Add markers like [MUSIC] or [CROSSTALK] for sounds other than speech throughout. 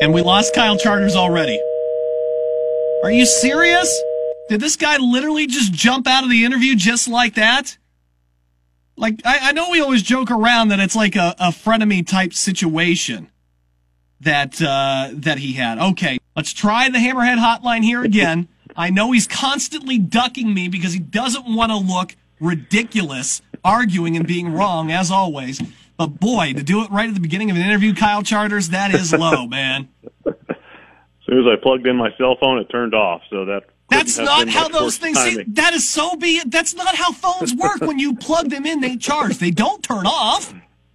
And we lost Kyle Charters already. Are you serious? Did this guy literally just jump out of the interview just like that? Like, I, I know we always joke around that it's like a, a frenemy type situation that, uh, that he had. Okay, let's try the Hammerhead hotline here again. I know he's constantly ducking me because he doesn't want to look ridiculous arguing and being wrong as always. But boy, to do it right at the beginning of an interview, Kyle Charters, that is low, [LAUGHS] man. As soon as I plugged in my cell phone, it turned off. So that that's not how those things. See, that is so be. That's not how phones work. when you plug them in, they charge. They don't turn off.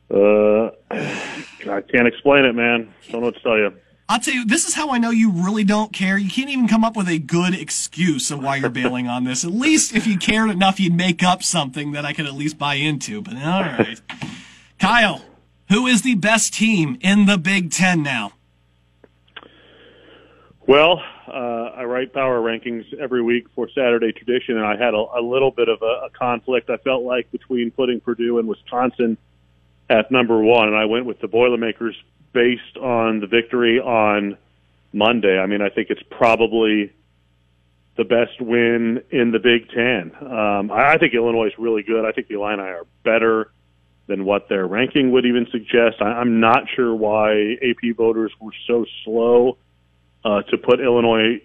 Uh, I can't explain it, man. Don't know what to tell you. I'll tell you, this is how I know you really don't care. You can't even come up with a good excuse of why you're bailing on this. At least if you cared enough, you'd make up something that I could at least buy into. But all right. Kyle, who is the best team in the Big Ten now? Well, uh, I write power rankings every week for Saturday Tradition, and I had a, a little bit of a, a conflict. I felt like between putting Purdue and Wisconsin at number one, and I went with the Boilermakers based on the victory on Monday. I mean, I think it's probably the best win in the Big Ten. Um, I, I think Illinois is really good. I think the Illini are better than what their ranking would even suggest. I, I'm not sure why AP voters were so slow uh, to put Illinois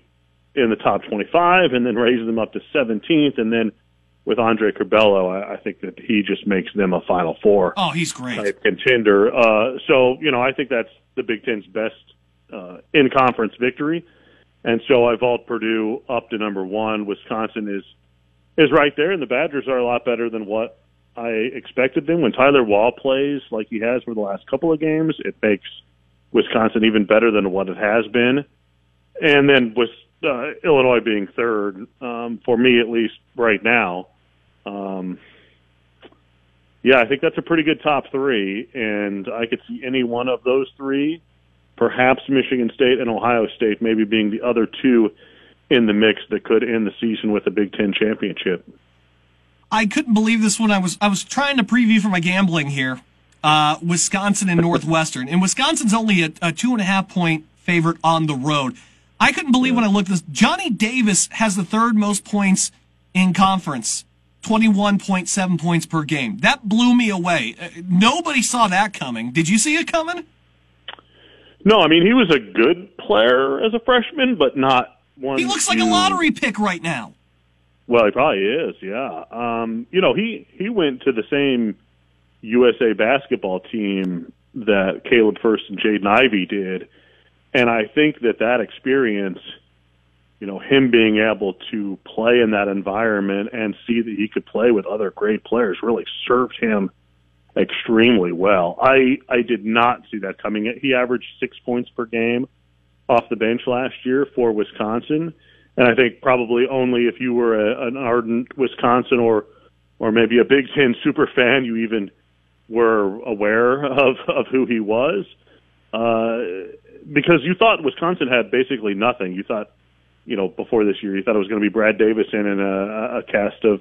in the top 25 and then raise them up to 17th. And then with Andre Curbelo, I, I think that he just makes them a Final Four. Oh, he's great. Type contender. Uh, so, you know, I think that's the Big Ten's best uh, in conference victory. And so I vault Purdue up to number one. Wisconsin is is right there, and the Badgers are a lot better than what I expected them. When Tyler Wahl plays like he has for the last couple of games, it makes Wisconsin even better than what it has been. And then with uh, Illinois being third, um, for me at least right now, um, yeah, I think that's a pretty good top three, and I could see any one of those three, perhaps Michigan State and Ohio State, maybe being the other two in the mix that could end the season with a Big Ten championship. I couldn't believe this one. I was I was trying to preview for my gambling here. Uh, Wisconsin and Northwestern, and Wisconsin's only a, a, two and a half point favorite on the road. I couldn't believe when I looked this. Johnny Davis has the third most points in conference. 21.7 points per game. That blew me away. Uh, nobody saw that coming. Did you see it coming? No, I mean he was a good player as a freshman, but not one. He looks like a lottery pick right now. Well, he probably is. Yeah. Um, you know, he he went to the same USA basketball team that Caleb Furst and Jaden Ivey did, and I think that that experience, you know, him being able to play in that environment and see that he could play with other great players really served him extremely well. I I did not see that coming. He averaged six points per game off the bench last year for Wisconsin and I think probably only if you were a, an ardent Wisconsin or or maybe a Big Ten super fan, you even were aware of of who he was, uh, because you thought Wisconsin had basically nothing. You thought, you know, before this year, you thought it was going to be Brad Davison and a, a cast of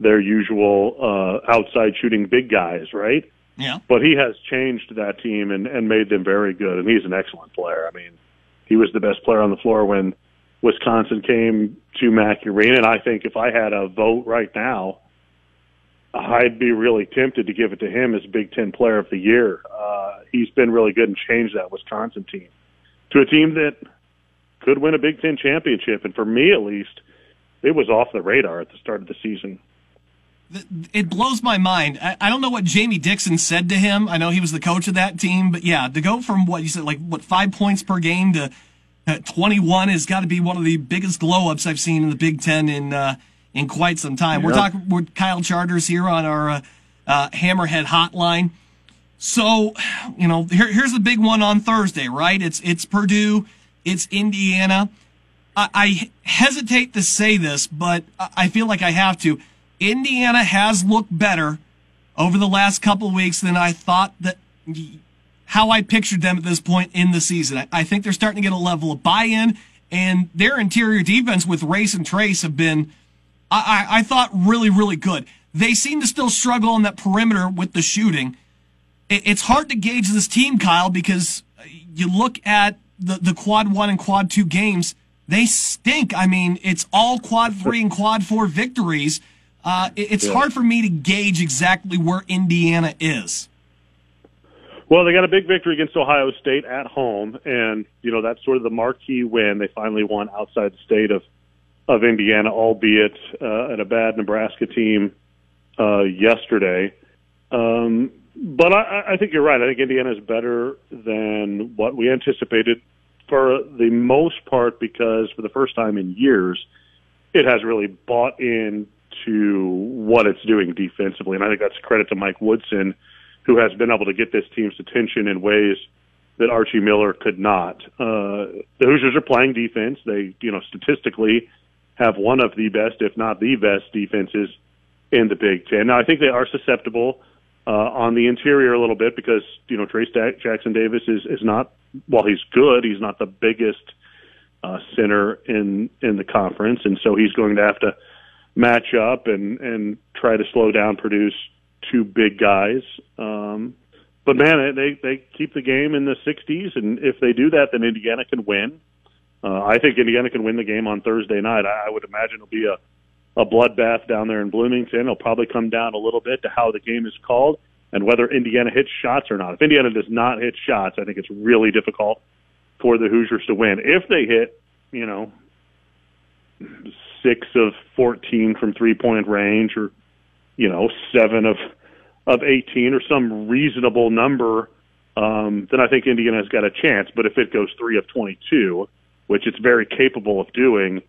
their usual uh, outside shooting big guys, right? Yeah. But he has changed that team and, and made them very good, and he's an excellent player. I mean, he was the best player on the floor when Wisconsin came to Mackey Arena, and I think if I had a vote right now, I'd be really tempted to give it to him as Big Ten Player of the Year. Uh, he's been really good and changed that Wisconsin team to a team that could win a Big Ten championship. And for me, at least, it was off the radar at the start of the season. It blows my mind. I don't know what Jamie Dixon said to him. I know he was the coach of that team, but yeah, to go from what you said, like what five points per game to 21 has got to be one of the biggest glow ups I've seen in the Big Ten in uh, in quite some time. Yep. We're talking with Kyle Charters here on our uh, uh, Hammerhead Hotline. So, you know, here, here's the big one on Thursday, right? It's it's Purdue, it's Indiana. I, I hesitate to say this, but I feel like I have to. Indiana has looked better over the last couple of weeks than I thought that how I pictured them at this point in the season. I, I think they're starting to get a level of buy-in, and their interior defense with Race and Trayce have been, I, I, I thought, really, really good. They seem to still struggle on that perimeter with the shooting. It, it's hard to gauge this team, Kyle, because you look at the, the quad one and quad two games, they stink. I mean, it's all quad three and quad four victories. Uh, it's yeah. hard for me to gauge exactly where Indiana is. Well, they got a big victory against Ohio State at home, and you know that's sort of the marquee win. They finally won outside the state of of Indiana, albeit uh, at a bad Nebraska team uh, yesterday. Um, but I, I think you're right. I think Indiana is better than what we anticipated for the most part because for the first time in years, it has really bought in to what it's doing defensively, and I think that's credit to Mike Woodson, who has been able to get this team's attention in ways that Archie Miller could not. Uh, the Hoosiers are playing defense. They, you know, statistically have one of the best, if not the best, defenses in the Big Ten. Now, I think they are susceptible uh, on the interior a little bit because you know Trayce Jackson Davis is is not while he's good, he's not the biggest uh, center in in the conference, and so he's going to have to match up and and try to slow down Purdue's two big guys. Um, but man, they they keep the game in the 60s, and if they do that, then Indiana can win. Uh, I think Indiana can win the game on Thursday night. I, I would imagine it'll be a a bloodbath down there in Bloomington. It'll probably come down a little bit to how the game is called and whether Indiana hits shots or not. If Indiana does not hit shots, I think it's really difficult for the Hoosiers to win. If they hit, you know, six of 14 from three point range or, you know, seven of, of 18 or some reasonable number, um, then I think Indiana's got a chance. But if it goes three of 22, which it's very capable of doing,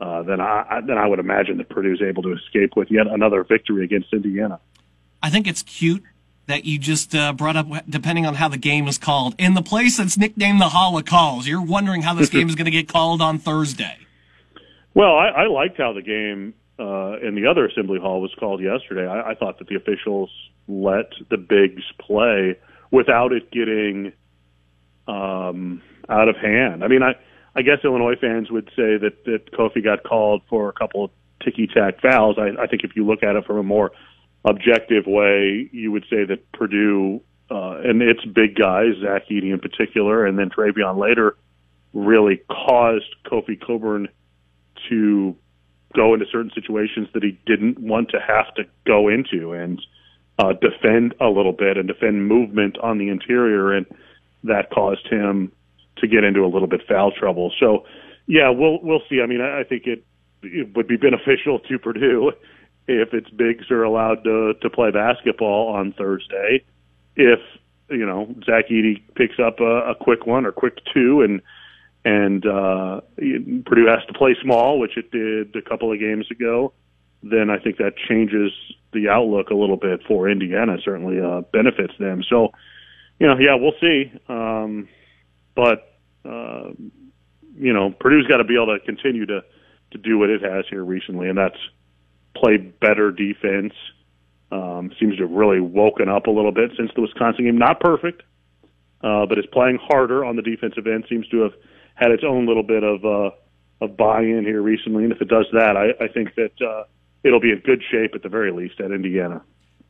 uh, then I then I would imagine that Purdue's able to escape with yet another victory against Indiana. I think it's cute that you just uh, brought up, depending on how the game is called, in the place that's nicknamed the Hall of Calls. You're wondering how this [LAUGHS] game is going to get called on Thursday. Well, I, I liked how the game uh, in the other assembly hall was called yesterday. I, I thought that the officials let the bigs play without it getting um, out of hand. I mean, I I guess Illinois fans would say that that Kofi got called for a couple of ticky tack fouls. I, I think if you look at it from a more objective way, you would say that Purdue uh, and its big guys, Zach Edey in particular, and then Trevion later, really caused Kofi Cockburn to go into certain situations that he didn't want to have to go into and uh, defend a little bit and defend movement on the interior, and that caused him to get into a little bit foul trouble. So, yeah, we'll we'll see. I mean, I, I think it it would be beneficial to Purdue if its bigs are allowed to to play basketball on Thursday. If you know Zach Edey picks up a, a quick one or quick two, and and uh, Purdue has to play small, which it did a couple of games ago, then I think that changes the outlook a little bit for Indiana. Certainly uh, benefits them. So, you know, yeah, we'll see. Um, but uh, you know, Purdue's got to be able to continue to to do what it has here recently, and that's play better defense. Um, seems to have really woken up a little bit since the Wisconsin game. Not perfect, uh, but is playing harder on the defensive end. Seems to have had its own little bit of uh, of buy-in here recently. And if it does that, I, I think that uh, it'll be in good shape at the very least at Indiana.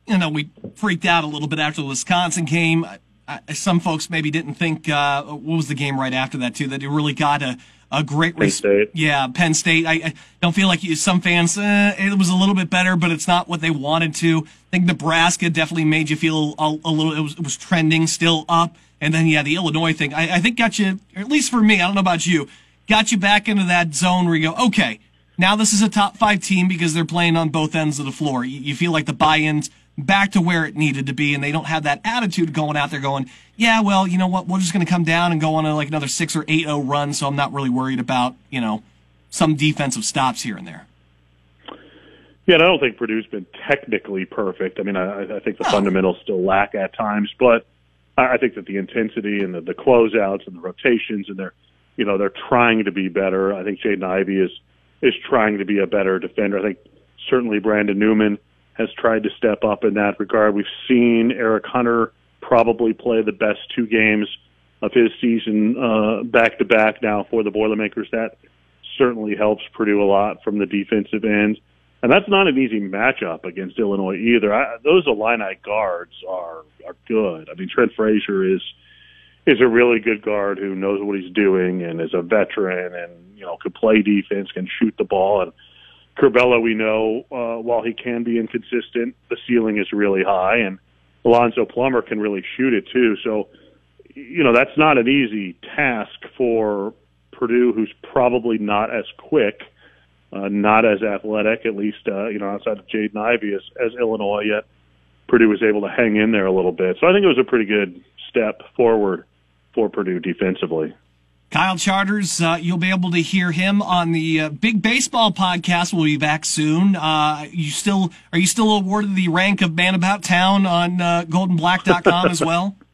You know, we freaked out a little bit after the Wisconsin game. I, some folks maybe didn't think uh, what was the game right after that too that it really got a a great Penn State. Yeah, Penn State. I, I don't feel like you, some fans. Eh, it was a little bit better, but it's not what they wanted to. I think Nebraska definitely made you feel a, a little. It was, it was trending still up, and then yeah, the Illinois thing. I, I think got you. at least for me, I don't know about you. Got you back into that zone where you go, okay, now this is a top five team because they're playing on both ends of the floor. You, you feel like the buy-ins back to where it needed to be, and they don't have that attitude going out there going, yeah, well, you know what, we're just going to come down and go on a, like another six or eight zero run, so I'm not really worried about you know some defensive stops here and there. Yeah, and I don't think Purdue's been technically perfect. I mean, I, I think the no. fundamentals still lack at times, but I think that the intensity and the, the closeouts and the rotations and they're, you know, they're trying to be better. I think Jaden Ivey is is trying to be a better defender. I think certainly Brandon Newman has tried to step up in that regard. We've seen Eric Hunter probably play the best two games of his season back to back now for the Boilermakers. That certainly helps Purdue a lot from the defensive end. And that's not an easy matchup against Illinois either. I, those Illini guards are are good. I mean, Trent Frazier is is a really good guard who knows what he's doing and is a veteran and you know could play defense, can shoot the ball. And Curbelo, we know, uh, while he can be inconsistent, the ceiling is really high, and Alfonso Plummer can really shoot it too. So, you know, that's not an easy task for Purdue, who's probably not as quick, uh, not as athletic, at least uh, you know outside of Jaden Ivey as, as Illinois. Yet Purdue was able to hang in there a little bit. So I think it was a pretty good step forward for Purdue defensively. Kyle Charters, uh, you'll be able to hear him on the uh, Big Baseball podcast. We'll be back soon. Uh, you still are you still awarded the rank of man about town on uh, GoldandBlack.com as well? [LAUGHS]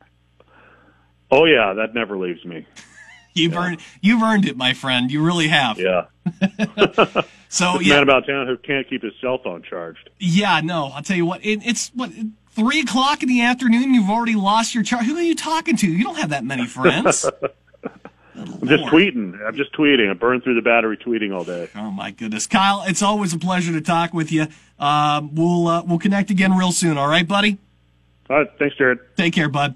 Oh yeah, that never leaves me. You've yeah. earned you've earned it, my friend. You really have. Yeah. [LAUGHS] [LAUGHS] so yeah, man about town who can't keep his cell phone charged. Yeah, no. I'll tell you what. It, it's what three o'clock in the afternoon. You've already lost your charge. Who are you talking to? You don't have that many friends. [LAUGHS] I'm just tweeting. I'm just tweeting. I burn through the battery tweeting all day. Oh my goodness, Kyle! It's always a pleasure to talk with you. Uh, we'll uh, we'll connect again real soon. All right, buddy. All right. Thanks, Jared. Take care, bud.